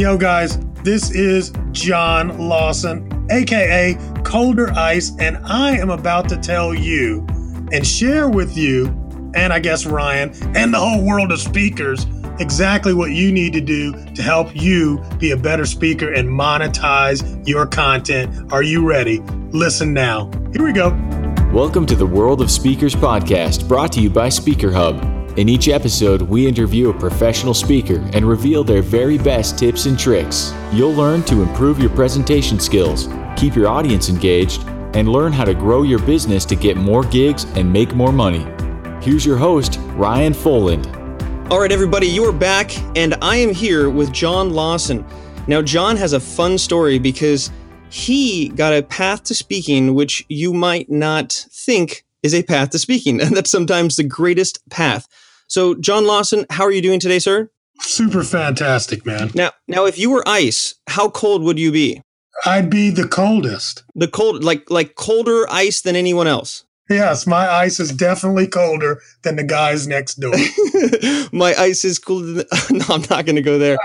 Yo, guys, this is John Lawson, aka Colder Ice, and I am about to tell you and share with you, and I guess Ryan, and the whole world of speakers, exactly what you need to do to help you be a better speaker and monetize your content. Are you ready? Listen now. Here we go. Welcome to the World of Speakers podcast, brought to you by SpeakerHub. In each episode, we interview a professional speaker and reveal their very best tips and tricks. You'll learn to improve your presentation skills, keep your audience engaged, and learn how to grow your business to get more gigs and make more money. Here's your host, Ryan Foland. All right, everybody, you are back, and I am here with John Lawson. Now, John has a fun story because he got a path to speaking which you might not think is a path to speaking, and that's sometimes the greatest path. So, John Lawson, how are you doing today, sir? Super fantastic, man. Now, now, if you were ice, how cold would you be? I'd be the coldest. The cold, like like colder ice than anyone else. Yes, my ice is definitely colder than the guys next door. my ice is cooler. Than, no, I'm not going to go there.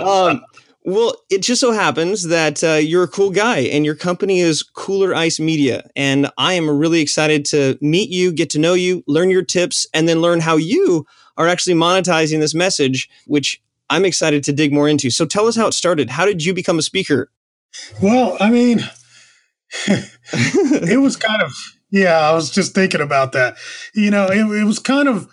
Um, well, it just so happens that uh, you're a cool guy and your company is Cooler Ice Media. And I am really excited to meet you, get to know you, learn your tips, and then learn how you are actually monetizing this message, which I'm excited to dig more into. So tell us how it started. How did you become a speaker? Well, I mean, it was kind of, yeah, I was just thinking about that. You know, it, it was kind of,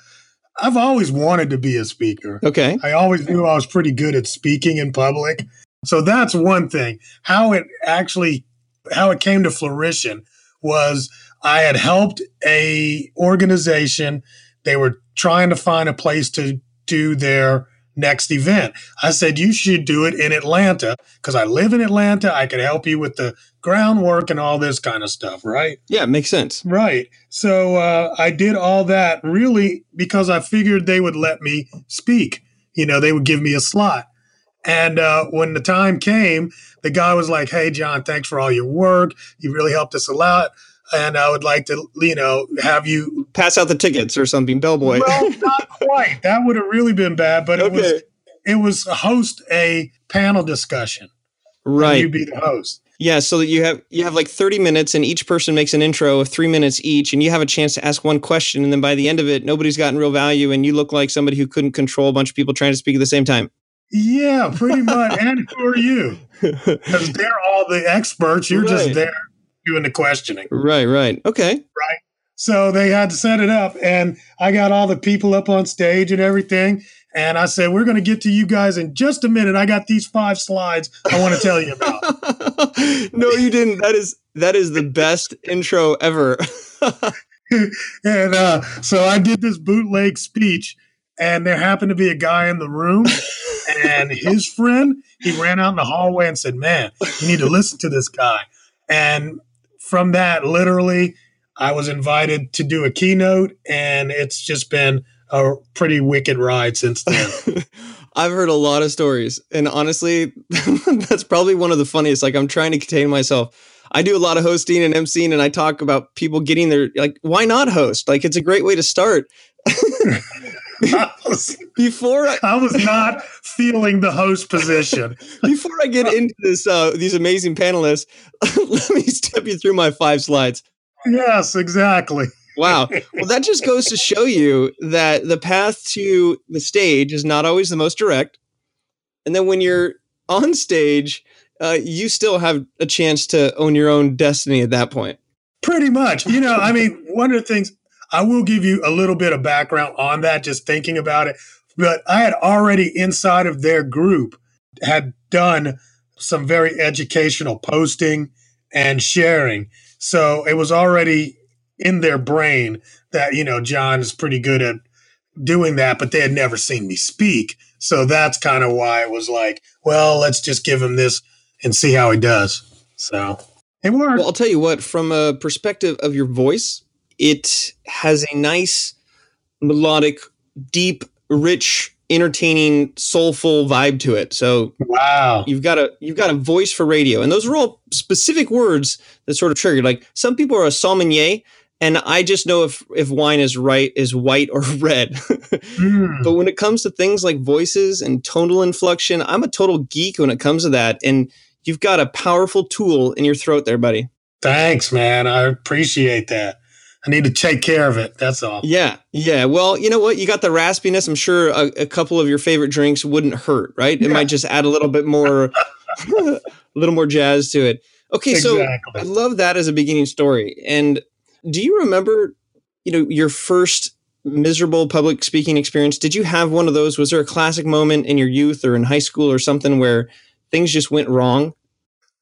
I've always wanted to be a speaker. Okay. I always knew I was pretty good at speaking in public. So that's one thing. How it actually how it came to fruition was I had helped a organization. They were trying to find a place to do their next event. I said, you should do it in Atlanta because I live in Atlanta. I could help you with the groundwork and all this kind of stuff, right? Yeah, makes sense. Right. So uh, I did all that really because I figured they would let me speak. You know, they would give me a slot. And uh, when the time came, the guy was like, "Hey, John, thanks for all your work. You really helped us a lot." And I would like to, you know, have you pass out the tickets or something, bellboy. Well, not quite. That would have really been bad. But it was it was host a panel discussion. Right. You be the host. Yeah, so that you have you have like 30 minutes and each person makes an intro of 3 minutes each and you have a chance to ask one question and then by the end of it nobody's gotten real value and you look like somebody who couldn't control a bunch of people trying to speak at the same time. Yeah, pretty much. and who are you? Because they're all the experts. You're right. just there doing the questioning. Right, right. Okay. Right. So they had to set it up, and I got all the people up on stage and everything. And I said, We're going to get to you guys in just a minute. I got these five slides I want to tell you about. no, you didn't. That is that is the best intro ever. and uh, so I did this bootleg speech, and there happened to be a guy in the room and his friend, he ran out in the hallway and said, Man, you need to listen to this guy. And from that, literally, I was invited to do a keynote, and it's just been a pretty wicked ride since then. I've heard a lot of stories, and honestly, that's probably one of the funniest. Like, I'm trying to contain myself. I do a lot of hosting and emceeing, and I talk about people getting their like, why not host? Like, it's a great way to start. I was, before I, I, was not feeling the host position. before I get into this, uh, these amazing panelists, let me step you through my five slides. Yes, exactly. Wow. Well, that just goes to show you that the path to the stage is not always the most direct. And then when you're on stage, uh, you still have a chance to own your own destiny at that point. Pretty much. You know, I mean, one of the things I will give you a little bit of background on that, just thinking about it. But I had already inside of their group had done some very educational posting and sharing. So it was already in their brain that, you know, John is pretty good at doing that, but they had never seen me speak. So that's kind of why it was like, well, let's just give him this and see how he does. So it worked. Well, I'll tell you what, from a perspective of your voice, it has a nice, melodic, deep, rich, entertaining, soulful vibe to it. So wow, you've got a you've got a voice for radio, and those are all specific words that sort of triggered. Like some people are a sommelier, and I just know if if wine is right is white or red. mm. But when it comes to things like voices and tonal inflection, I'm a total geek when it comes to that. And you've got a powerful tool in your throat there, buddy. Thanks, man. I appreciate that. I need to take care of it. That's all. Yeah. Yeah. Well, you know what? You got the raspiness. I'm sure a, a couple of your favorite drinks wouldn't hurt, right? It yeah. might just add a little bit more, a little more jazz to it. Okay. Exactly. So I love that as a beginning story. And do you remember, you know, your first miserable public speaking experience? Did you have one of those? Was there a classic moment in your youth or in high school or something where things just went wrong?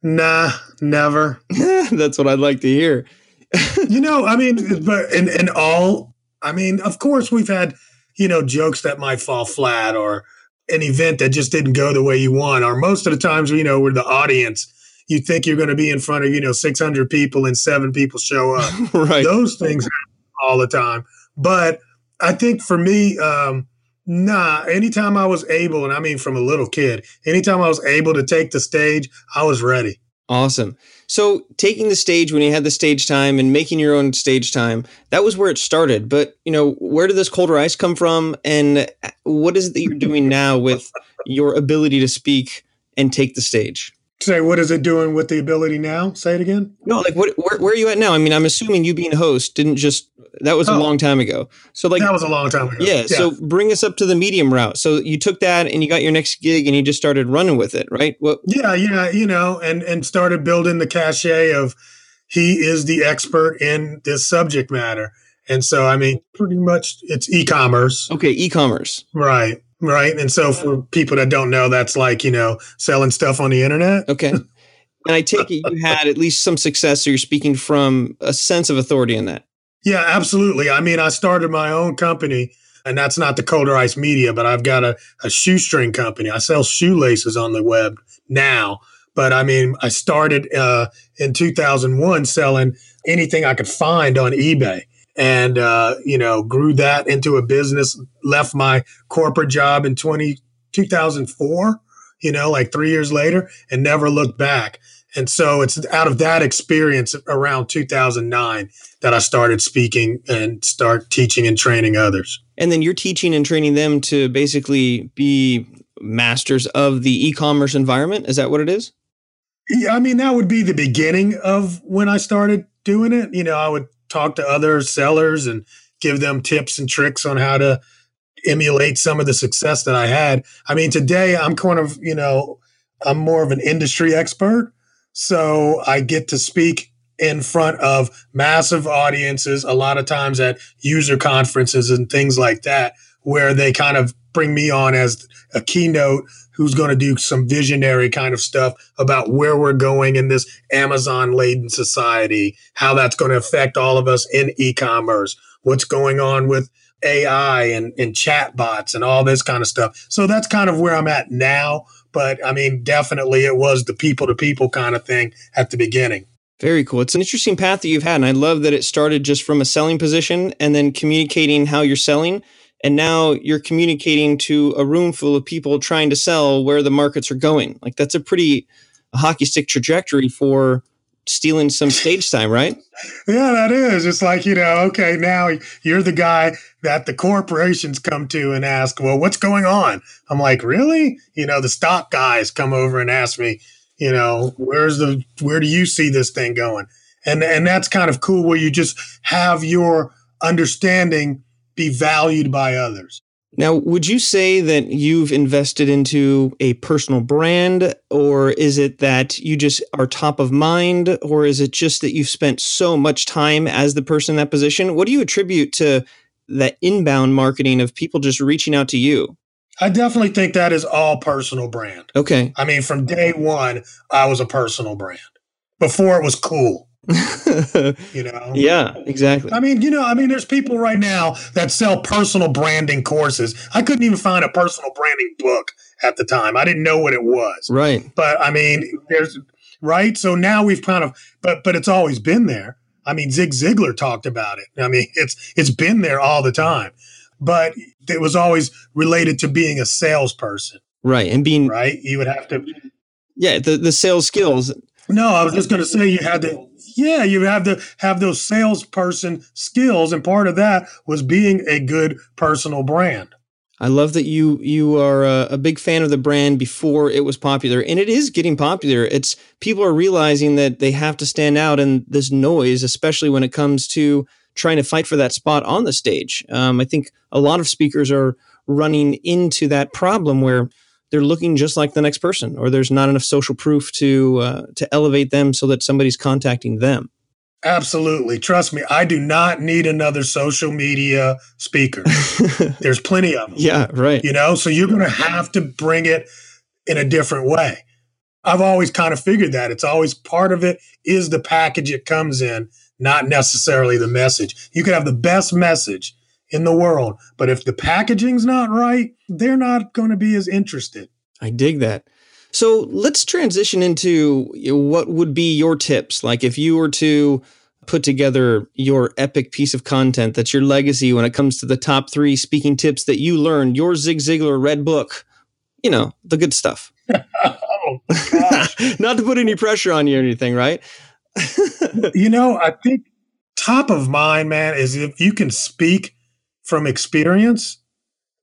Nah, never. That's what I'd like to hear. you know, I mean, but in, in all, I mean, of course, we've had, you know, jokes that might fall flat or an event that just didn't go the way you want. Or most of the times, you know, we're the audience you think you're going to be in front of you know 600 people and seven people show up. Right. Those things happen all the time. But i think for me um nah anytime i was able and i mean from a little kid anytime i was able to take the stage i was ready. Awesome. So taking the stage when you had the stage time and making your own stage time that was where it started. But you know where did this colder ice come from? And what is it that you're doing now with your ability to speak and take the stage Say, what is it doing with the ability now? Say it again. No, like what? Where, where are you at now? I mean, I'm assuming you being a host didn't just that was oh, a long time ago. So like that was a long time ago. Yeah, yeah, So bring us up to the medium route. So you took that and you got your next gig and you just started running with it, right? What? Yeah, yeah. You know, and and started building the cachet of he is the expert in this subject matter. And so, I mean, pretty much it's e-commerce. Okay, e-commerce. Right. Right. And so for people that don't know, that's like, you know, selling stuff on the internet. Okay. And I take it you had at least some success, so you're speaking from a sense of authority in that. Yeah, absolutely. I mean, I started my own company, and that's not the Colder Ice Media, but I've got a, a shoestring company. I sell shoelaces on the web now. But I mean, I started uh, in 2001 selling anything I could find on eBay and uh, you know grew that into a business left my corporate job in 20, 2004 you know like three years later and never looked back. And so it's out of that experience around 2009 that i started speaking and start teaching and training others. And then you're teaching and training them to basically be masters of the e-commerce environment? Is that what it is? Yeah i mean that would be the beginning of when i started doing it. You know i would talk to other sellers and give them tips and tricks on how to emulate some of the success that I had. I mean, today I'm kind of, you know, I'm more of an industry expert. So I get to speak in front of massive audiences, a lot of times at user conferences and things like that, where they kind of bring me on as a keynote who's going to do some visionary kind of stuff about where we're going in this Amazon laden society, how that's going to affect all of us in e commerce, what's going on with AI and, and and all this kind of stuff. So that's kind of where I'm at now. But I mean, definitely it was the people to people kind of thing at the beginning. Very cool. It's an interesting path that you've had. And I love that it started just from a selling position and then communicating how you're selling and now you're communicating to a room full of people trying to sell where the markets are going. Like that's a pretty hockey stick trajectory for stealing some stage time right? Yeah that is. It's like you know okay now you're the guy that the corporations come to and ask well what's going on? I'm like really? You know the stock guys come over and ask me you know where's the where do you see this thing going? And and that's kind of cool where you just have your understanding be valued by others. Now, would you say that you've invested into a personal brand, or is it that you just are top of mind, or is it just that you've spent so much time as the person in that position? What do you attribute to that inbound marketing of people just reaching out to you? I definitely think that is all personal brand. Okay. I mean, from day one, I was a personal brand before it was cool. You know? Yeah exactly. I mean you know i mean there's people right now that sell personal branding courses. I couldn't even find a personal branding book at the time. I didn't know what it was. Right. But i mean there's right? So now we've kind of but but it's always been there. I mean zig ziglar talked about it. I mean it's it's been there all the time. But it was always related to being a salesperson. Right and being right? You would have to yeah the, the sales skills No, I was just going to say you had to. Yeah, you have to have those salesperson skills, and part of that was being a good personal brand. I love that you you are a, big fan of the brand before it was popular, and it is getting popular. It's people are realizing that they have to stand out in this noise, especially when it comes to trying to fight for that spot on the stage. Um, I think a lot of speakers are running into that problem where they're looking just like the next person, or there's not enough social proof to uh, to elevate them so that somebody's contacting them. Absolutely. Trust me, I do not need another social media speaker. There's plenty of them. Yeah, right. You know, so you're going to have to bring it in a different way. I've always kind of figured that. It's always part of it is the package it comes in, not necessarily the message. You can have the best message in the world, but if the packaging's not right, they're not going to be as interested. I dig that. So let's transition into what would be your tips. Like if you were to put together your epic piece of content that's your legacy when it comes to the top three speaking tips that you learned, your Zig Ziglar red book, you know, the good stuff. oh, Not to put any pressure on you or anything, right? you know, I think top of mind, man, is if you can speak from experience,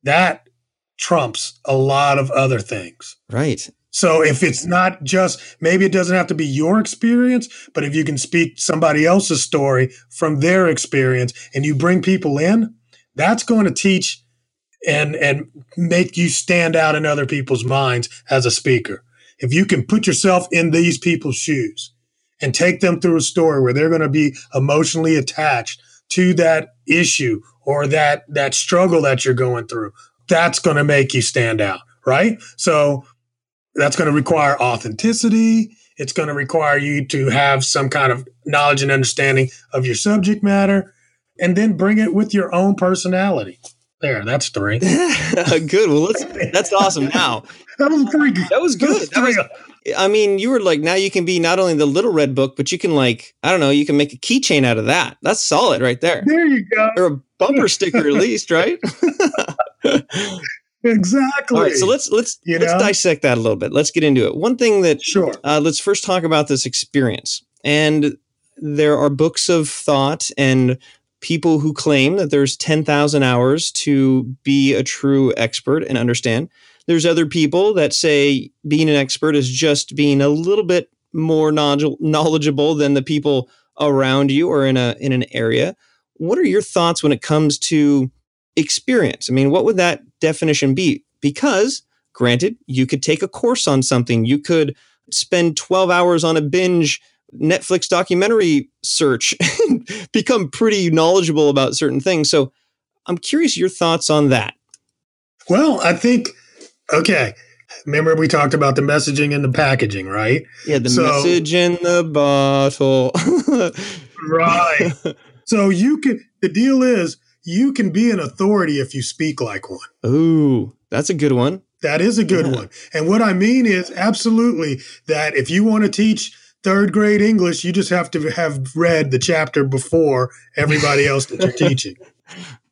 that trumps a lot of other things. Right. So if it's not just maybe it doesn't have to be your experience, but if you can speak somebody else's story from their experience and you bring people in, that's going to teach and and make you stand out in other people's minds as a speaker. If you can put yourself in these people's shoes and take them through a story where they're going to be emotionally attached to that issue or that that struggle that you're going through, that's going to make you stand out, right? So that's going to require authenticity. It's going to require you to have some kind of knowledge and understanding of your subject matter, and then bring it with your own personality. There, that's three. good. Well, that's awesome. Now that was pretty good. That was good. That was, I mean, you were like, now you can be not only the little red book, but you can like, I don't know, you can make a keychain out of that. That's solid right there. There you go. Or a bumper sticker at least, right? Exactly. All right, so let's let's you let's know? dissect that a little bit. Let's get into it. One thing that sure. Uh, let's first talk about this experience. And there are books of thought and people who claim that there's 10,000 hours to be a true expert and understand. There's other people that say being an expert is just being a little bit more knowledgeable than the people around you or in a in an area. What are your thoughts when it comes to experience. I mean, what would that definition be? Because, granted, you could take a course on something, you could spend 12 hours on a binge Netflix documentary search and become pretty knowledgeable about certain things. So, I'm curious your thoughts on that. Well, I think, okay. Remember, we talked about the messaging and the packaging, right? Yeah, the so, message in the bottle. right. So, you can, the deal is, you can be an authority if you speak like one. Ooh, that's a good one. That is a good yeah. one. And what I mean is absolutely that if you want to teach third grade English, you just have to have read the chapter before everybody else that you're teaching.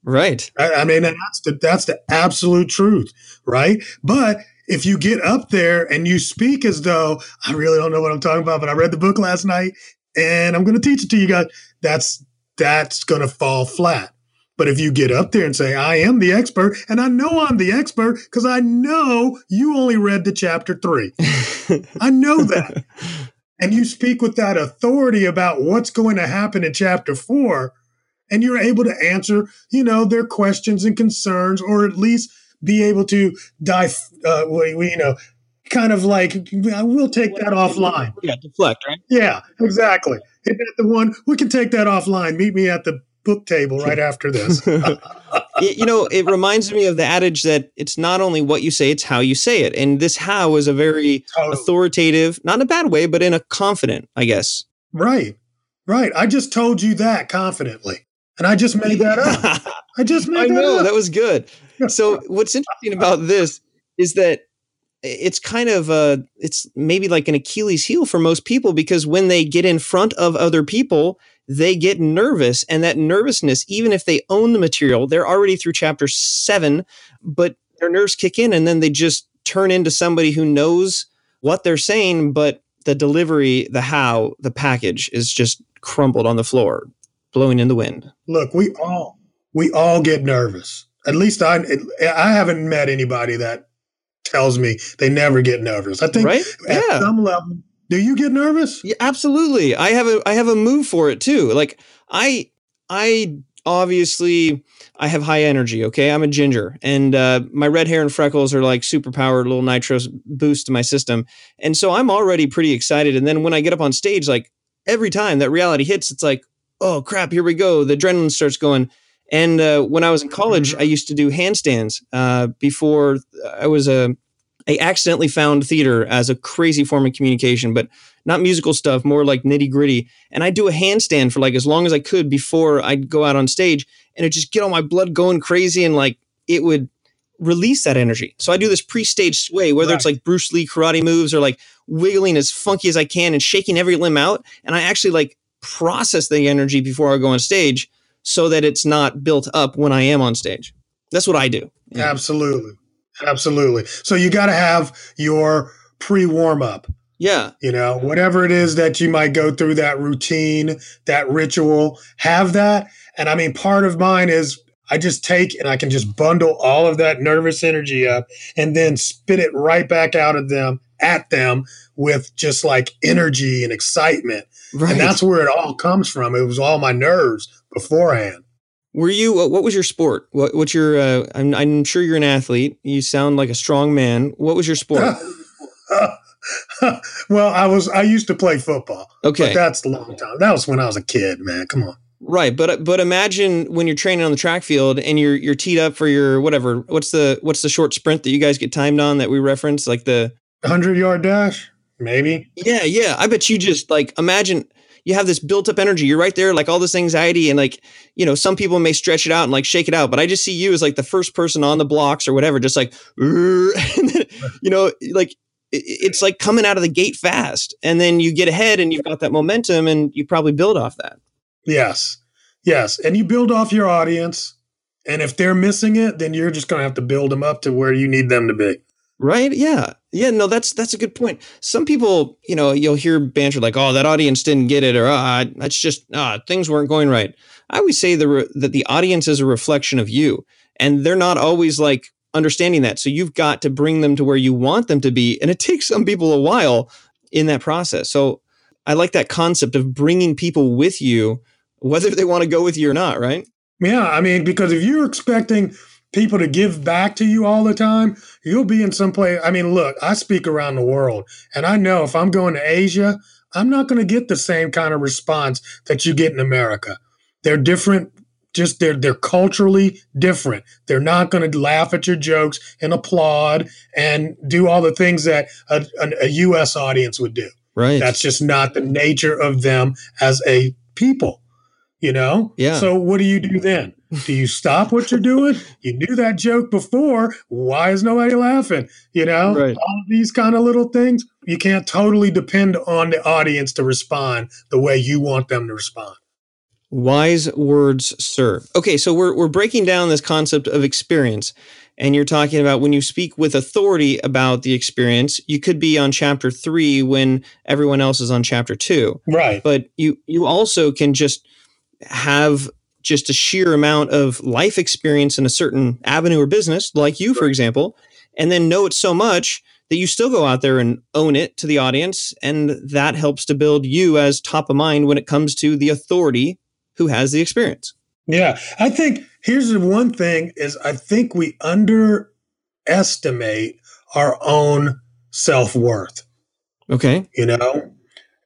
Right. I, I mean, that's the that's the absolute truth, right? But if you get up there and you speak as though I really don't know what I'm talking about, but I read the book last night and I'm going to teach it to you guys, that's that's going to fall flat. But if you get up there and say, I am the expert, and I know I'm the expert because I know you only read the chapter three. I know that. And you speak with that authority about what's going to happen in chapter four, and you're able to answer, you know, their questions and concerns, or at least be able to dive, uh, you know, kind of like, we'll take that offline. Yeah, deflect, right? Yeah, exactly. Hit that the one, we can take that offline. Meet me at the book table right after this. you know, it reminds me of the adage that it's not only what you say, it's how you say it. And this how is a very authoritative, not in a bad way, but in a confident, I guess. Right. Right. I just told you that confidently. And I just made that up. I just made I that know, up. that was good. So what's interesting about this is that it's kind of uh it's maybe like an Achilles heel for most people because when they get in front of other people, they get nervous. And that nervousness, even if they own the material, they're already through chapter seven, but their nerves kick in and then they just turn into somebody who knows what they're saying, but the delivery, the how, the package is just crumbled on the floor, blowing in the wind. Look, we all we all get nervous. At least I I haven't met anybody that tells me they never get nervous. I think right? at yeah. some level, do you get nervous? Yeah, absolutely. I have a I have a move for it too. Like I I obviously I have high energy. Okay, I'm a ginger, and uh, my red hair and freckles are like superpowered little nitro boost to my system, and so I'm already pretty excited. And then when I get up on stage, like every time that reality hits, it's like, oh crap, here we go. The adrenaline starts going. And uh, when I was in college, I used to do handstands. Uh, before I was a, I accidentally found theater as a crazy form of communication, but not musical stuff, more like nitty gritty. And I'd do a handstand for like as long as I could before I'd go out on stage, and it just get all my blood going crazy, and like it would release that energy. So I do this pre-stage sway, whether right. it's like Bruce Lee karate moves or like wiggling as funky as I can and shaking every limb out, and I actually like process the energy before I go on stage so that it's not built up when I am on stage. That's what I do. Yeah. Absolutely. Absolutely. So you got to have your pre warm up. Yeah. You know, whatever it is that you might go through that routine, that ritual, have that. And I mean, part of mine is I just take and I can just bundle all of that nervous energy up and then spit it right back out of them at them with just like energy and excitement. Right. And that's where it all comes from. It was all my nerves beforehand. Were you? What was your sport? What, what's your? Uh, I'm, I'm sure you're an athlete. You sound like a strong man. What was your sport? well, I was. I used to play football. Okay, that's a long time. That was when I was a kid, man. Come on. Right, but but imagine when you're training on the track field and you're you're teed up for your whatever. What's the what's the short sprint that you guys get timed on that we reference? Like the hundred yard dash, maybe. Yeah, yeah. I bet you just like imagine you have this built up energy. You're right there, like all this anxiety, and like you know, some people may stretch it out and like shake it out, but I just see you as like the first person on the blocks or whatever, just like, then, you know, like it's like coming out of the gate fast, and then you get ahead and you've got that momentum, and you probably build off that. Yes, yes, and you build off your audience. And if they're missing it, then you're just going to have to build them up to where you need them to be. Right? Yeah. Yeah, no, that's that's a good point. Some people, you know, you'll hear banter like, "Oh, that audience didn't get it," or "Ah, that's just ah, things weren't going right." I always say the re- that the audience is a reflection of you, and they're not always like understanding that. So you've got to bring them to where you want them to be, and it takes some people a while in that process. So I like that concept of bringing people with you, whether they want to go with you or not. Right? Yeah, I mean, because if you're expecting people to give back to you all the time, you'll be in some place. I mean, look, I speak around the world, and I know if I'm going to Asia, I'm not going to get the same kind of response that you get in America. They're different. Just they're they're culturally different. They're not going to laugh at your jokes and applaud and do all the things that a, a, a U.S. audience would do. Right. That's just not the nature of them as a people. You know. Yeah. So what do you do then? Do you stop what you're doing? You knew that joke before. Why is nobody laughing? You know, right. all these kind of little things. You can't totally depend on the audience to respond the way you want them to respond. Wise words, sir. Okay, so we're we're breaking down this concept of experience, and you're talking about when you speak with authority about the experience. You could be on chapter three when everyone else is on chapter two, right? But you you also can just have just a sheer amount of life experience in a certain avenue or business, like you, for example, and then know it so much that you still go out there and own it to the audience. And that helps to build you as top of mind when it comes to the authority who has the experience. Yeah. I think here's the one thing is I think we underestimate our own self-worth. Okay. You know?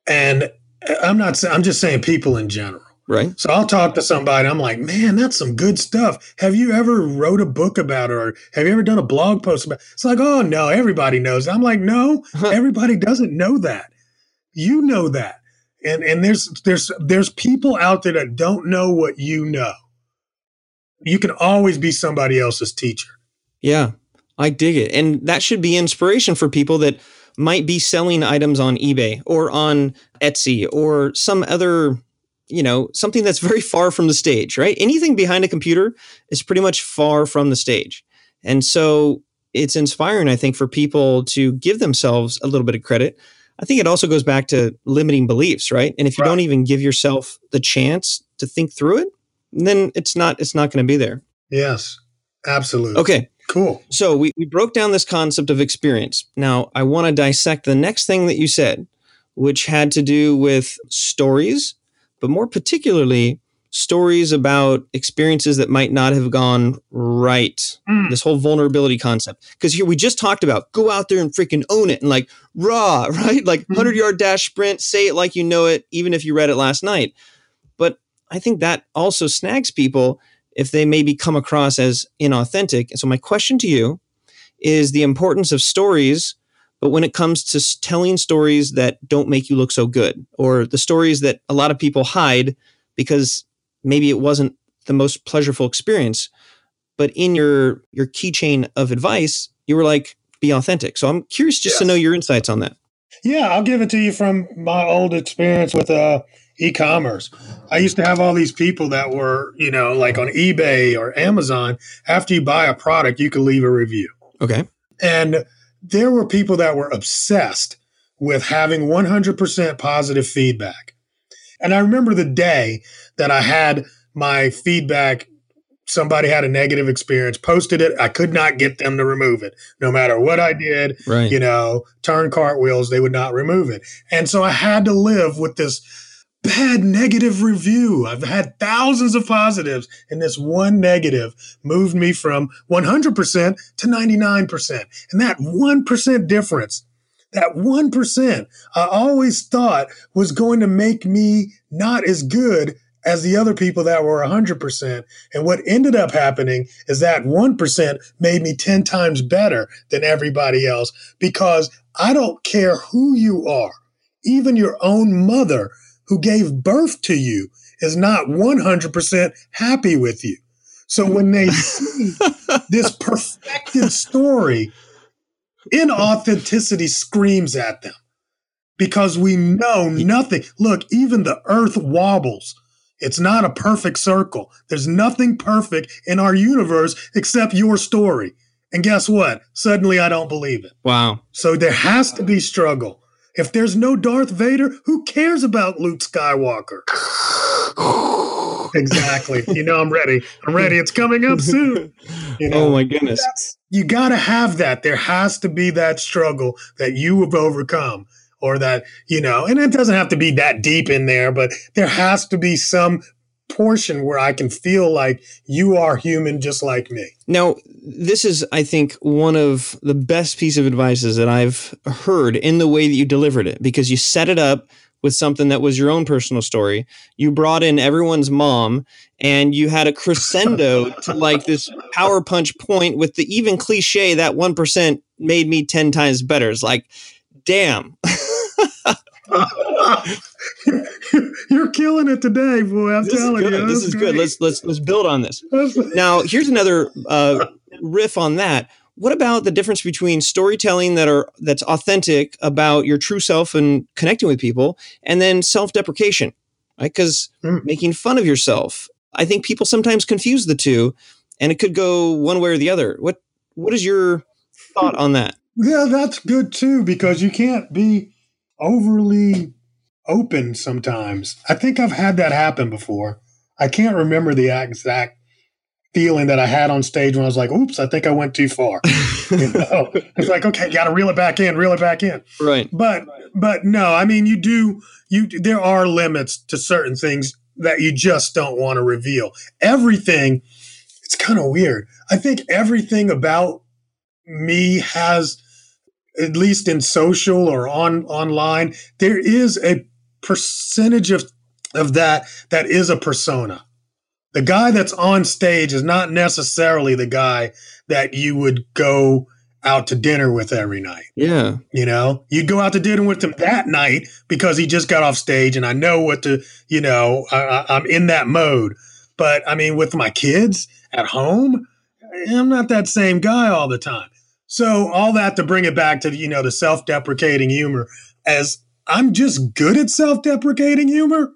And uh, I'm not I'm just saying people in general. Right. So I'll talk to somebody. I'm like, man, that's some good stuff. Have you ever wrote a book about it or have you ever done a blog post about it? It's like, oh no, everybody knows. I'm like, no, everybody doesn't know that. You know that. And and there's there's there's people out there that don't know what you know. You can always be somebody else's teacher. Yeah. I dig it. And that should be inspiration for people that might be selling items on eBay or on Etsy or some other you know, something that's very far from the stage, right? Anything behind a computer is pretty much far from the stage. And so it's inspiring, I think, for people to give themselves a little bit of credit. I think it also goes back to limiting beliefs, right? And if you Right. don't even give yourself the chance to think through it, then it's not it's not going to be there. Yes, absolutely. Okay. Cool. So we, we broke down this concept of experience. Now I want to dissect the next thing that you said, which had to do with stories, but more particularly stories about experiences that might not have gone right. Mm. This whole vulnerability concept. Because here we just talked about go out there and freaking own it and like raw, right? Like Mhm. 100 yard dash sprint, say it like you know it, even if you read it last night. But I think that also snags people if they maybe come across as inauthentic. And so, my question to you is the importance of stories, but when it comes to telling stories that don't make you look so good, or the stories that a lot of people hide because maybe it wasn't the most pleasurable experience, but in your your keychain of advice, you were like, be authentic. So I'm curious just to know your insights on that. Yeah, I'll give it to you from my old experience with uh, e-commerce. I used to have all these people that were, you know, like on eBay or Amazon. After you buy a product, you can leave a review. Okay. And there were people that were obsessed with having 100% positive feedback. And I remember the day that I had my feedback. Somebody had a negative experience, posted it. I could not get them to remove it. No matter what I did, Right. you know, turn cartwheels, they would not remove it. And so I had to live with this bad negative review. I've had thousands of positives, and this one negative moved me from 100% to 99%. And that 1% difference, that 1%, I always thought was going to make me not as good as the other people that were 100%. And what ended up happening is that 1% made me 10 times better than everybody else because I don't care who you are. Even your own mother who gave birth to you is not 100% happy with you. So when they see this perfected story, inauthenticity screams at them because we know nothing. Look, even the earth wobbles. It's not a perfect circle. There's nothing perfect in our universe except your story. And guess what? Suddenly I don't believe it. Wow. So there has to be struggle. If there's no Darth Vader, who cares about Luke Skywalker? exactly. You know, I'm ready. I'm ready. It's coming up soon. You oh know, Oh my goodness. you got to have that. There has to be that struggle that you have overcome, or that, you know, and it doesn't have to be that deep in there, but there has to be some portion where I can feel like you are human just like me. Now, this is, I think, one of the best piece of advice that I've heard in the way that you delivered it, because you set it up with something that was your own personal story. You brought in everyone's mom, and you had a crescendo to like this power punch point with the even cliche that one percent made me ten times better. It's like, damn. You're killing it today, boy. I'm This is telling you. This is good. Let's let's let's build on this. Now, here's another uh, riff on that. What about the difference between storytelling that are that's authentic about your true self and connecting with people, and then self-deprecation, right? Because Mm. making fun of yourself, I think people sometimes confuse the two, and it could go one way or the other. What What is your thought on that? Yeah, that's good too because you can't be overly open sometimes. I think I've had that happen before. I can't remember the exact feeling that I had on stage when I was like, "Oops, I think I went too far." You know, it's like, okay, got to reel it back in, reel it back in. Right. But but no, I mean, you do you there are limits to certain things that you just don't want to reveal. Everything, it's kind of weird. I think everything about me has at least in social or on online there is a percentage of of that that is a persona. The guy that's on stage is not necessarily the guy that you would go out to dinner with every night. Yeah. you know you'd go out to dinner with him that night because he just got off stage and i know what to you know I, I- i'm in that mode. But i mean with my kids at home i'm not that same guy all the time so all that to bring it back to you know the self-deprecating humor as i'm just good at self-deprecating humor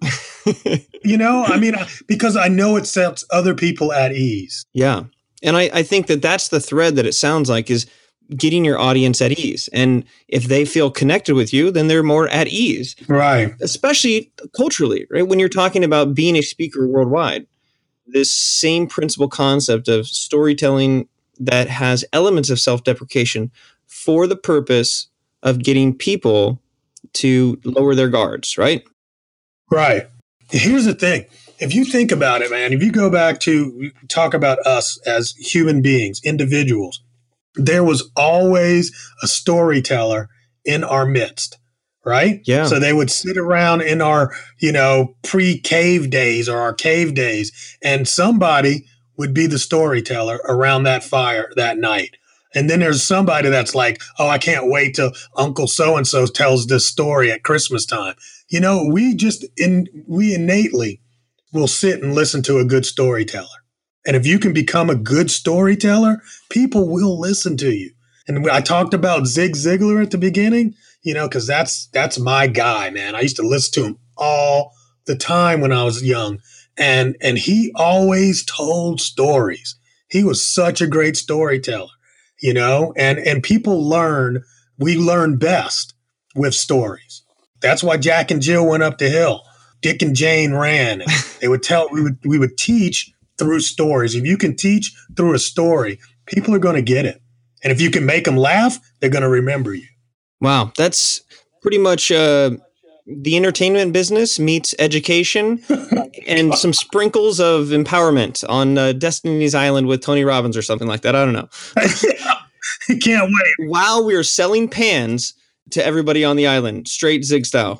you know i mean because i know it sets other people at ease Yeah. And I, I think that that's the thread that it sounds like is getting your audience at ease. And if they feel connected with you, then they're more at ease. Right. Especially culturally, right? When you're talking about being a speaker worldwide, this same principle concept of storytelling that has elements of self deprecation for the purpose of getting people to lower their guards, right? Right. Here's the thing. If you think about it, man, if you go back to talk about us as human beings, individuals, there was always a storyteller in our midst, right? Yeah. So they would sit around in our, you know, pre cave days or our cave days, and somebody would be the storyteller around that fire that night. And then there's somebody that's like, oh, I can't wait till Uncle so and so tells this story at Christmas time. You know, we just in we innately will sit and listen to a good storyteller. And if you can become a good storyteller, people will listen to you. And I talked about Zig Ziglar at the beginning, you know, because that's that's my guy, man. I used to listen to him all the time when I was young, and and he always told stories. He was such a great storyteller, you know, and and people learn. We learn best with stories. That's why Jack and Jill went up the hill. Dick and Jane ran. they would tell. We would we would teach through stories. If you can teach through a story, people are going to get it. And if you can make them laugh, they're going to remember you. Wow, that's pretty much uh, the entertainment business meets education and some sprinkles of empowerment on uh, Destiny's Island with Tony Robbins or something like that. I don't know. I can't wait. While we are selling pans to everybody on the island, straight Zig style.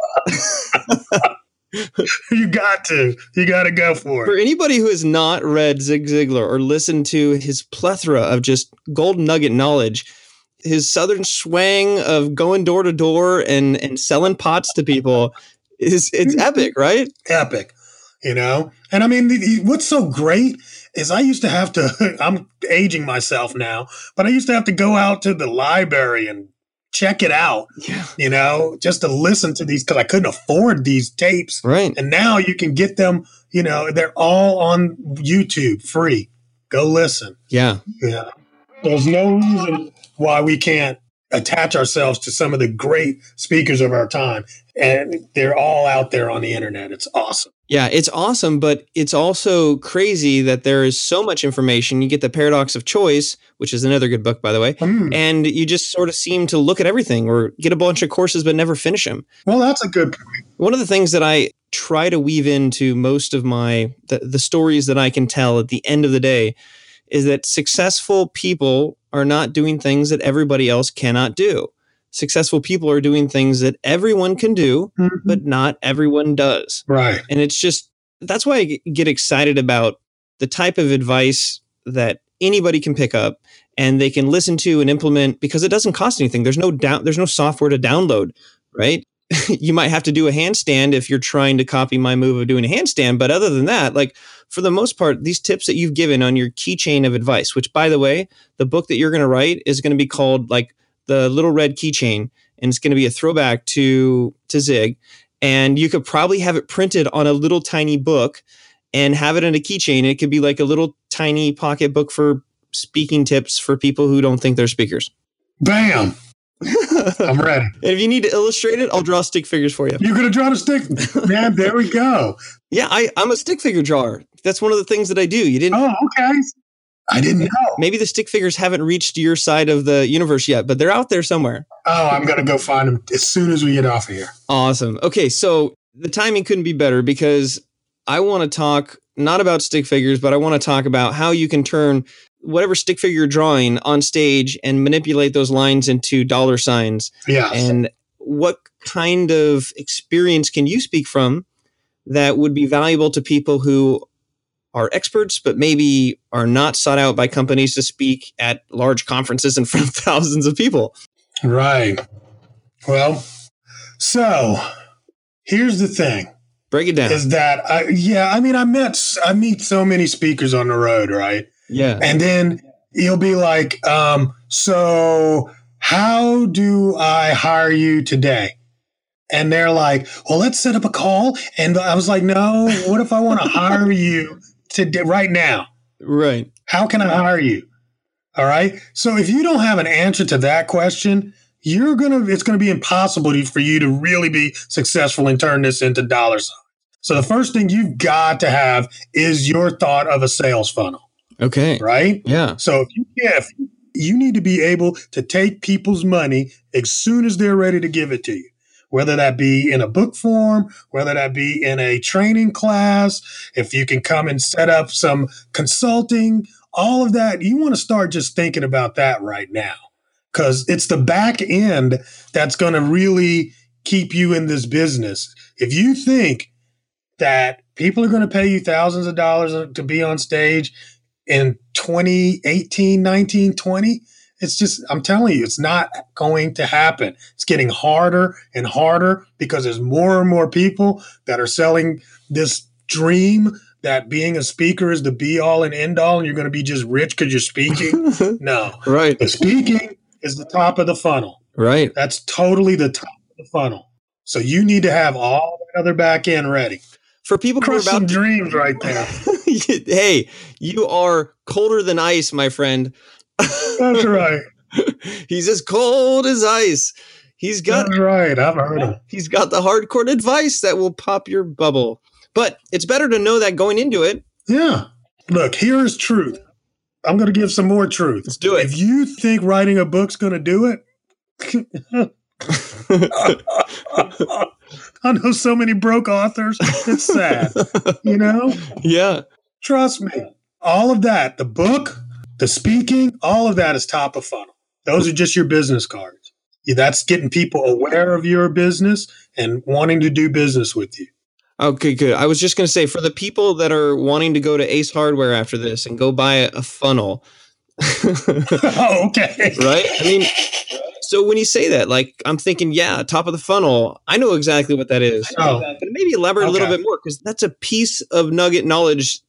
you got to. You got to go for it. For anybody who has not read Zig Ziglar or listened to his plethora of just golden nugget knowledge, his southern swang of going door to door and and selling pots to people is it's mm-hmm. epic, right? Epic. You know? And I mean, the, the, what's so great is I used to have to, I'm aging myself now, but I used to have to go out to the library and check it out, Yeah. you know, just to listen to these because I couldn't afford these tapes. Right. And now you can get them, you know, they're all on YouTube free. Go listen. Yeah. Yeah. There's no reason why we can't attach ourselves to some of the great speakers of our time. And they're all out there on the internet. It's awesome. Yeah, it's awesome, but it's also crazy that there is so much information. You get the paradox of choice, which is another good book, by the way, Mm. and you just sort of seem to look at everything or get a bunch of courses but never finish them. Well, that's a good point. One of the things that I try to weave into most of my the, the stories that I can tell at the end of the day is that successful people are not doing things that everybody else cannot do. Successful people are doing things that everyone can do, mm-hmm. but not everyone does. right. And it's just that's why I get excited about the type of advice that anybody can pick up and they can listen to and implement because it doesn't cost anything. There's no down there's no software to download, right? you might have to do a handstand if you're trying to copy my move of doing a handstand, but other than that, like for the most part, these tips that you've given on your keychain of advice, which by the way, the book that you're going to write is going to be called like the little red keychain and it's going to be a throwback to to Zig and you could probably have it printed on a little tiny book and have it in a keychain. It could be like a little tiny pocket book for speaking tips for people who don't think they're speakers. Bam. I'm ready. And if you need to illustrate it, I'll draw stick figures for you. You're going to draw the stick. Man, there we go. Yeah, I, I'm a stick figure drawer. That's one of the things that I do. You didn't. Oh, okay. I didn't know. Maybe the stick figures haven't reached your side of the universe yet, but they're out there somewhere. Oh, I'm going to go find them as soon as we get off of here. Awesome. Okay, so the timing couldn't be better because I want to talk not about stick figures, but I want to talk about how you can turn whatever stick figure you're drawing on stage and manipulate those lines into dollar signs. Yeah. And what kind of experience can you speak from that would be valuable to people who are experts, but maybe are not sought out by companies to speak at large conferences in front of thousands of people? Right. Well, so here's the thing Break it down. is that I, yeah, I mean, I met, I meet so many speakers on the road, right? Yeah. And then you'll be like, um, so how do I hire you today? And they're like, well, let's set up a call. And I was like, no, what if I want to hire you today, right now? Right. How can I hire you? All right. So if you don't have an answer to that question, you're gonna it's gonna be impossible for you to really be successful and turn this into dollar signs. So the first thing you've got to have is your thought of a sales funnel. Okay. Right. Yeah. So if you, if you need to be able to take people's money as soon as they're ready to give it to you, whether that be in a book form, whether that be in a training class, if you can come and set up some consulting, all of that, you want to start just thinking about that right now because it's the back end that's going to really keep you in this business. If you think that people are going to pay you thousands of dollars to be on stage in 2018, 19, 20, it's just, I'm telling you, it's not going to happen. It's getting harder and harder because there's more and more people that are selling this dream that being a speaker is the be all and end all and you're going to be just rich because you're speaking. no. Right. The speaking is the top of the funnel. Right. That's totally the top of the funnel. So you need to have all the other back end ready. For people who are Crush some to, dreams right there. hey, you are colder than ice, my friend. That's right. He's as cold as ice. He's got That's right. I've heard him. he's got the hardcore advice that will pop your bubble. But it's better to know that going into it. Yeah. Look, here is truth. I'm going to give some more truth. Let's do it. If you think writing a book's going to do it, I know so many broke authors. It's sad. you know? yeah. Trust me. All of that, the book, the speaking, all of that is top of funnel. Those are just your business cards. Yeah, That's getting people aware of your business and wanting to do business with you. Okay, good. I was just going to say for the people that are wanting to go to Ace Hardware after this and go buy a, funnel, oh, okay. right? I mean, so when you say that, like I'm thinking, yeah, top of the funnel. I know exactly what that is. Oh. But maybe elaborate a little bit more because that's a piece of nugget knowledge.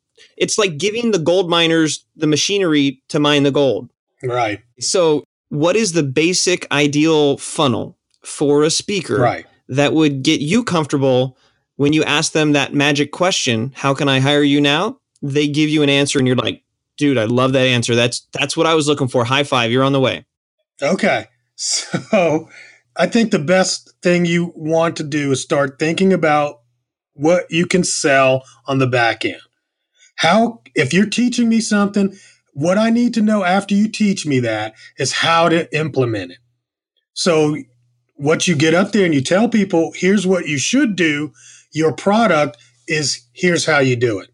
It's like giving the gold miners the machinery to mine the gold. Right. So, what is the basic ideal funnel for a speaker Right. that would get you comfortable when you ask them that magic question, how can I hire you now? They give you an answer and you're like, dude, I love that answer. That's that's what I was looking for. High five, you're on the way. Okay. So I think the best thing you want to do is start thinking about what you can sell on the back end. How, if you're teaching me something, what I need to know after you teach me that is how to implement it. So what you get up there and you tell people, here's what you should do. Your product is here's how you do it.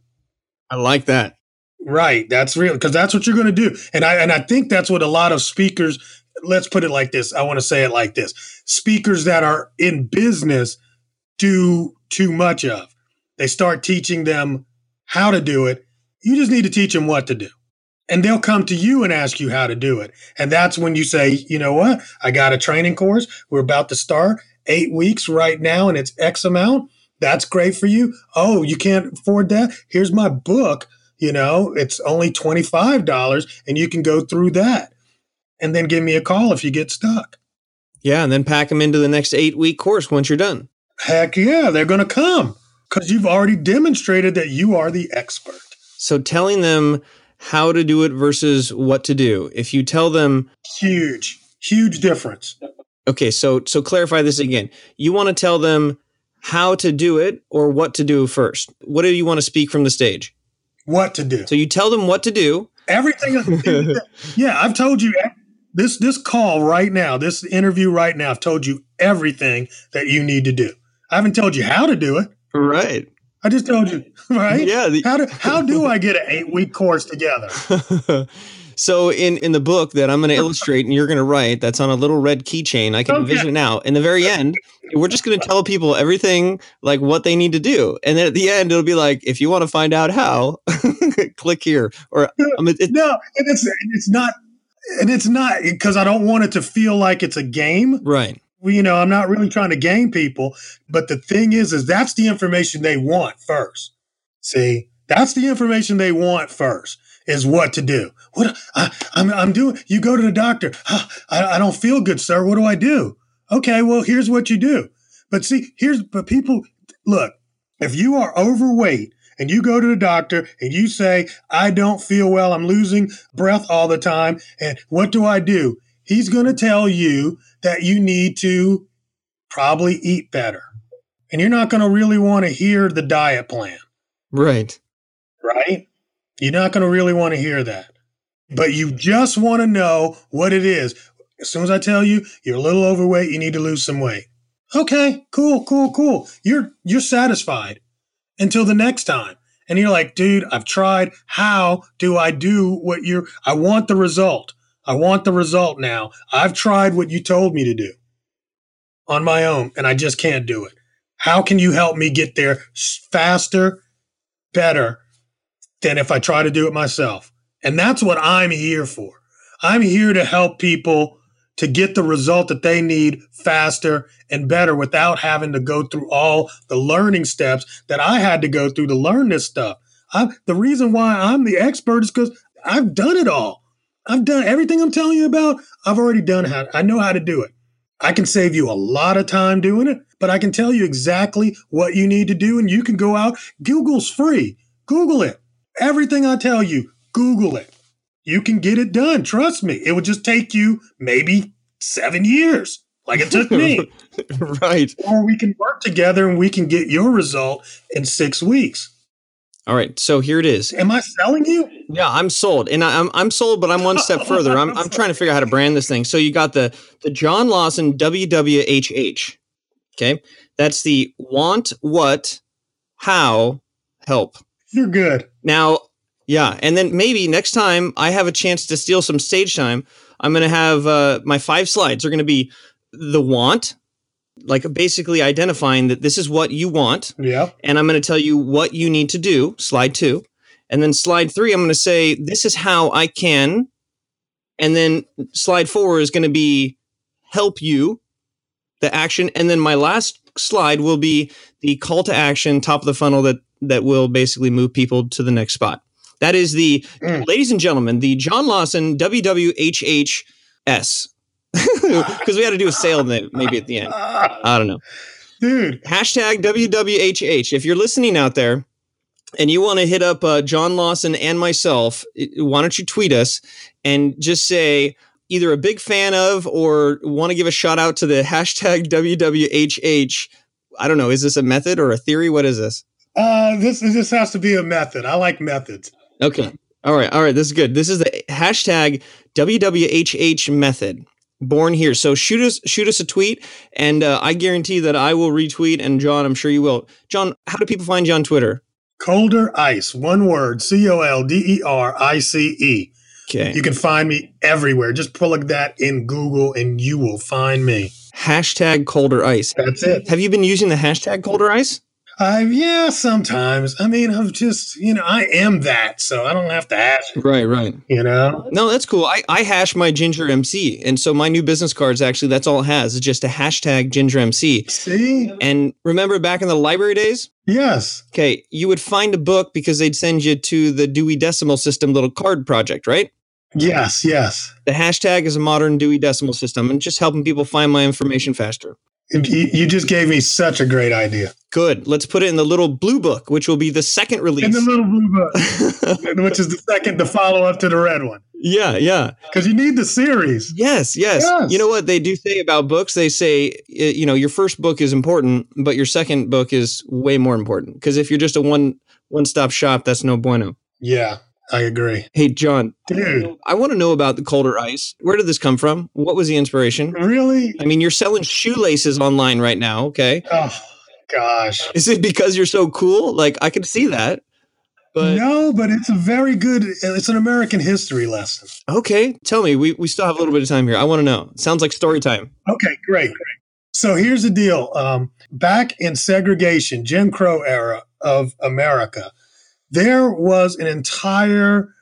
I like that. Right. That's real because that's what you're going to do. And I and I think that's what a lot of speakers let's put it like this. I want to say it like this. Speakers that are in business do too much of. They start teaching them how to do it. You just need to teach them what to do. And they'll come to you and ask you how to do it. And that's when you say, you know what? I got a training course. We're about to start eight weeks right now, and it's X amount. That's great for you. Oh, you can't afford that? Here's my book you know it's only $25 and you can go through that and then give me a call if you get stuck Yeah, and then pack them into the next eight week course once you're done. heck yeah they're going to come because you've already demonstrated that you are the expert So telling them how to do it versus what to do. If you tell them, huge huge difference okay, so so clarify this again. You want to tell them how to do it or what to do first. What do you want to speak from the stage? what to do So you tell them what to do. everything yeah i've told you this this call right now this interview right now i've told you everything that you need to do i haven't told you how to do it Right. i just told you right Yeah. the- how do how do i get an eight week course together so in in the book that I'm going to illustrate and you're going to write, that's on a little red keychain. I can Okay. envision it now. In the very end, we're just going to tell people everything like what they need to do, and then at the end, it'll be like, if you want to find out how, click here. Or um, it, it- No, and it's it's not, and it's not because I don't want it to feel like it's a game. right, You know, I'm not really trying to game people, but the thing is, is that's the information they want first. See, that's the information they want first is what to do. What I, I'm, I'm doing. You go to the doctor. "Huh, I, I don't feel good, sir. What do I do? Okay, well, here's what you do. But see, here's but people look. If you are overweight and you go to the doctor and you say, I don't feel well, I'm losing breath all the time, and what do I do? He's going to tell you that you need to probably eat better. And you're not going to really want to hear the diet plan. Right. Right? You're not going to really want to hear that. But you just want to know what it is. As soon as I tell you you're a little overweight, you need to lose some weight. Okay, cool, cool, cool. You're you're satisfied until the next time. And you're like, dude, I've tried. How do I do what you're I want the result. I want the result now. I've tried what you told me to do on my own and I just can't do it. How can you help me get there faster, better than if I try to do it myself? And that's what I'm here for. I'm here to help people to get the result that they need faster and better without having to go through all the learning steps that I had to go through to learn this stuff. I, the reason why I'm the expert is because I've done it all. I've done everything I'm telling you about. I've already done how I know how to do it. I can save you a lot of time doing it, but I can tell you exactly what you need to do, and you can go out. Google's free. Google it. Everything I tell you, Google it. You can get it done. Trust me. It would just take you maybe seven years, like it took me. right. Or we can work together and we can get your result in six weeks. All right, so here it is. Am I selling you? Yeah, I'm sold, and I, am I'm sold, but I'm one step further. I'm I'm trying to figure out how to brand this thing. So you got the the John Lawson WWHH. Okay, that's the want, what, how, help. You're good. Now, yeah, and then maybe next time I have a chance to steal some stage time, I'm going to have uh, my five slides are going to be the want, like basically identifying that this is what you want. Yeah. And I'm going to tell you what you need to do, slide two. And then slide three, I'm going to say, this is how I can. And then slide four is going to be help you, the action. And then my last slide will be the call to action, top of the funnel that that will basically move people to the next spot. That is the, mm. ladies and gentlemen, the John Lawson WWHHS because we had to do a sale maybe at the end. I don't know. Dude. Hashtag WWHH. If you're listening out there and you want to hit up uh, John Lawson and myself, why don't you tweet us and just say either a big fan of or want to give a shout out to the hashtag WWHH. I don't know. Is this a method or a theory? What is this? Uh, this this has to be a method. I like methods. Okay. All right. All right. This is good. This is the hashtag WWHH method born here. So shoot us shoot us a tweet, and uh, I guarantee that I will retweet. And John, I'm sure you will. John, how do people find you on Twitter? Colder Ice, one word, C O L D E R I C E. Okay. You can find me everywhere. Just plug that in Google, and you will find me. Hashtag Colder Ice. That's it. Have you been using the hashtag Colder Ice? I yeah, sometimes. I mean, I'm just you know, I am that, so I don't have to hash. Right, right. You know. No, that's cool. I I hash my Ginger MC, and so my new business cards actually that's all it has. It's just a hashtag Ginger MC. See. And remember back in the library days. Yes. Okay, you would find a book because they'd send you to the Dewey Decimal System little card project, right? Yes, yes. The hashtag is a modern Dewey Decimal System, and just helping people find my information faster. You just gave me such a great idea. Good. Let's put it in the little blue book, which will be the second release. In the little blue book, which is the second, the follow up to the red one. Yeah, yeah. Because you need the series. Yes, yes, yes. You know what they do say about books? They say, you know, your first book is important, but your second book is way more important. Because if you're just a one one stop shop, that's no bueno. Yeah. I agree. Hey, John. Dude. I want to know about the colder ice. Where did this come from? What was the inspiration? Really? I mean, you're selling shoelaces online right now, okay? Oh, gosh. Is it because you're so cool? Like, I can see that. But no, but it's a very good, it's an American history lesson. Okay. Tell me, we, we still have a little bit of time here. I want to know. Sounds like story time. Okay, great. So here's the deal. Um, back in segregation, Jim Crow era of America, there was an entire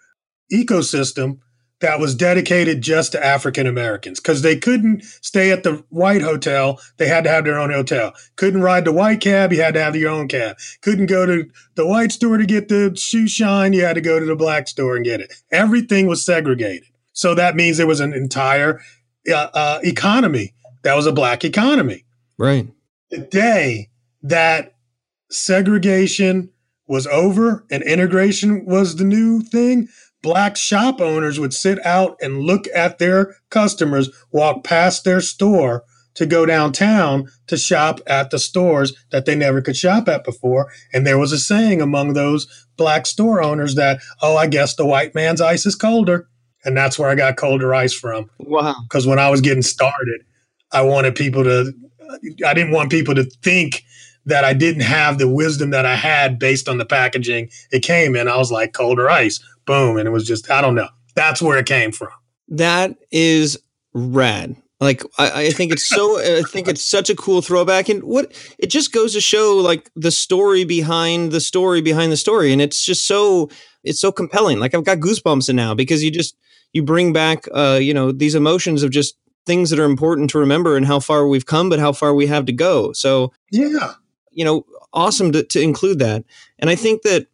ecosystem that was dedicated just to African Americans because they couldn't stay at the white hotel. They had to have their own hotel. Couldn't ride the white cab. You had to have your own cab. Couldn't go to the white store to get the shoe shine. You had to go to the black store and get it. Everything was segregated. So that means there was an entire uh, uh, economy that was a black economy. Right. The day that segregation was over and integration was the new thing, black shop owners would sit out and look at their customers walk past their store to go downtown to shop at the stores that they never could shop at before. And there was a saying among those black store owners that, oh, I guess the white man's ice is colder. And that's where I got colder ice from. Wow. Because when I was getting started, I wanted people to, I didn't want people to think that I didn't have the wisdom that I had based on the packaging it came in. I was like, colder ice, boom. And it was just, I don't know. That's where it came from. That is rad. Like I, I, think it's so I think it's such a cool throwback and what it just goes to show like the story behind the story behind the story and it's just so it's so compelling. Like I've got goosebumps in now because you just you bring back uh you know these emotions of just things that are important to remember and how far we've come but how far we have to go. So yeah. You know, awesome to, to include that. And I think that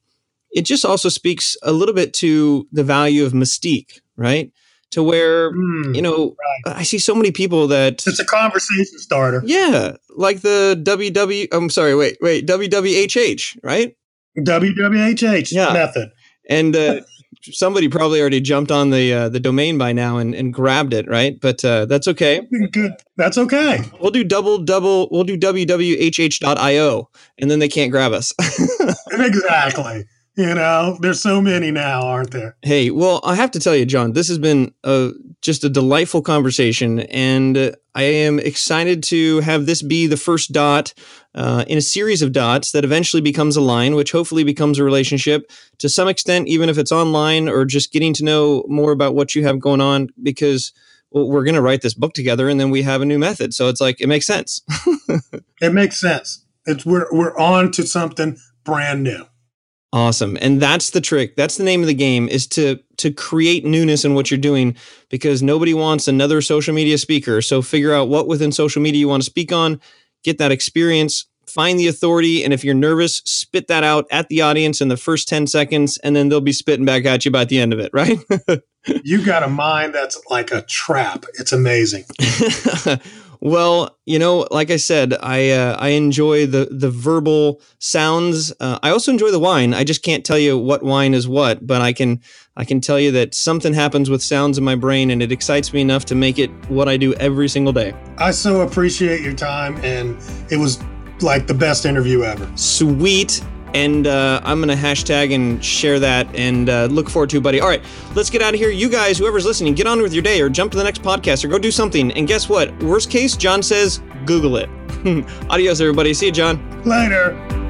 it just also speaks a little bit to the value of mystique, right? to where mm, you know right. I see so many people that it's a conversation starter. Yeah, like the WW. I'm sorry, wait, wait, WWHH, right? WWHH yeah. method. And uh, somebody probably already jumped on the uh, the domain by now and, and grabbed it, right? But uh, that's okay. Good. That's okay. We'll do double double. We'll do wwhh.io, and then they can't grab us. exactly. You know, there's so many now, aren't there? Hey, well, I have to tell you, John, this has been a, just a delightful conversation, and I am excited to have this be the first dot uh, in a series of dots that eventually becomes a line, which hopefully becomes a relationship to some extent, even if it's online or just getting to know more about what you have going on, because well, we're going to write this book together, and then we have a new method. So it's like it makes sense. it makes sense. It's we're we're on to something brand new. Awesome. And that's the trick. That's the name of the game is to to create newness in what you're doing because nobody wants another social media speaker. So figure out what within social media you want to speak on, get that experience, find the authority, and if you're nervous, spit that out at the audience in the first 10 seconds and then they'll be spitting back at you by the end of it, right? you got a mind that's like a trap. It's amazing. Well, you know, like I said, I uh, I enjoy the the verbal sounds. Uh, I also enjoy the wine. I just can't tell you what wine is what, but I can I can tell you that something happens with sounds in my brain, and it excites me enough to make it what I do every single day. I so appreciate your time, and it was like the best interview ever. Sweet and uh, I'm to hashtag and share that and uh, look forward to, it, buddy. All right, let's get out of here. You guys, whoever's listening, get on with your day or jump to the next podcast or go do something. And guess what? Worst case, John says, Google it. Adios, everybody. See you, John. Later.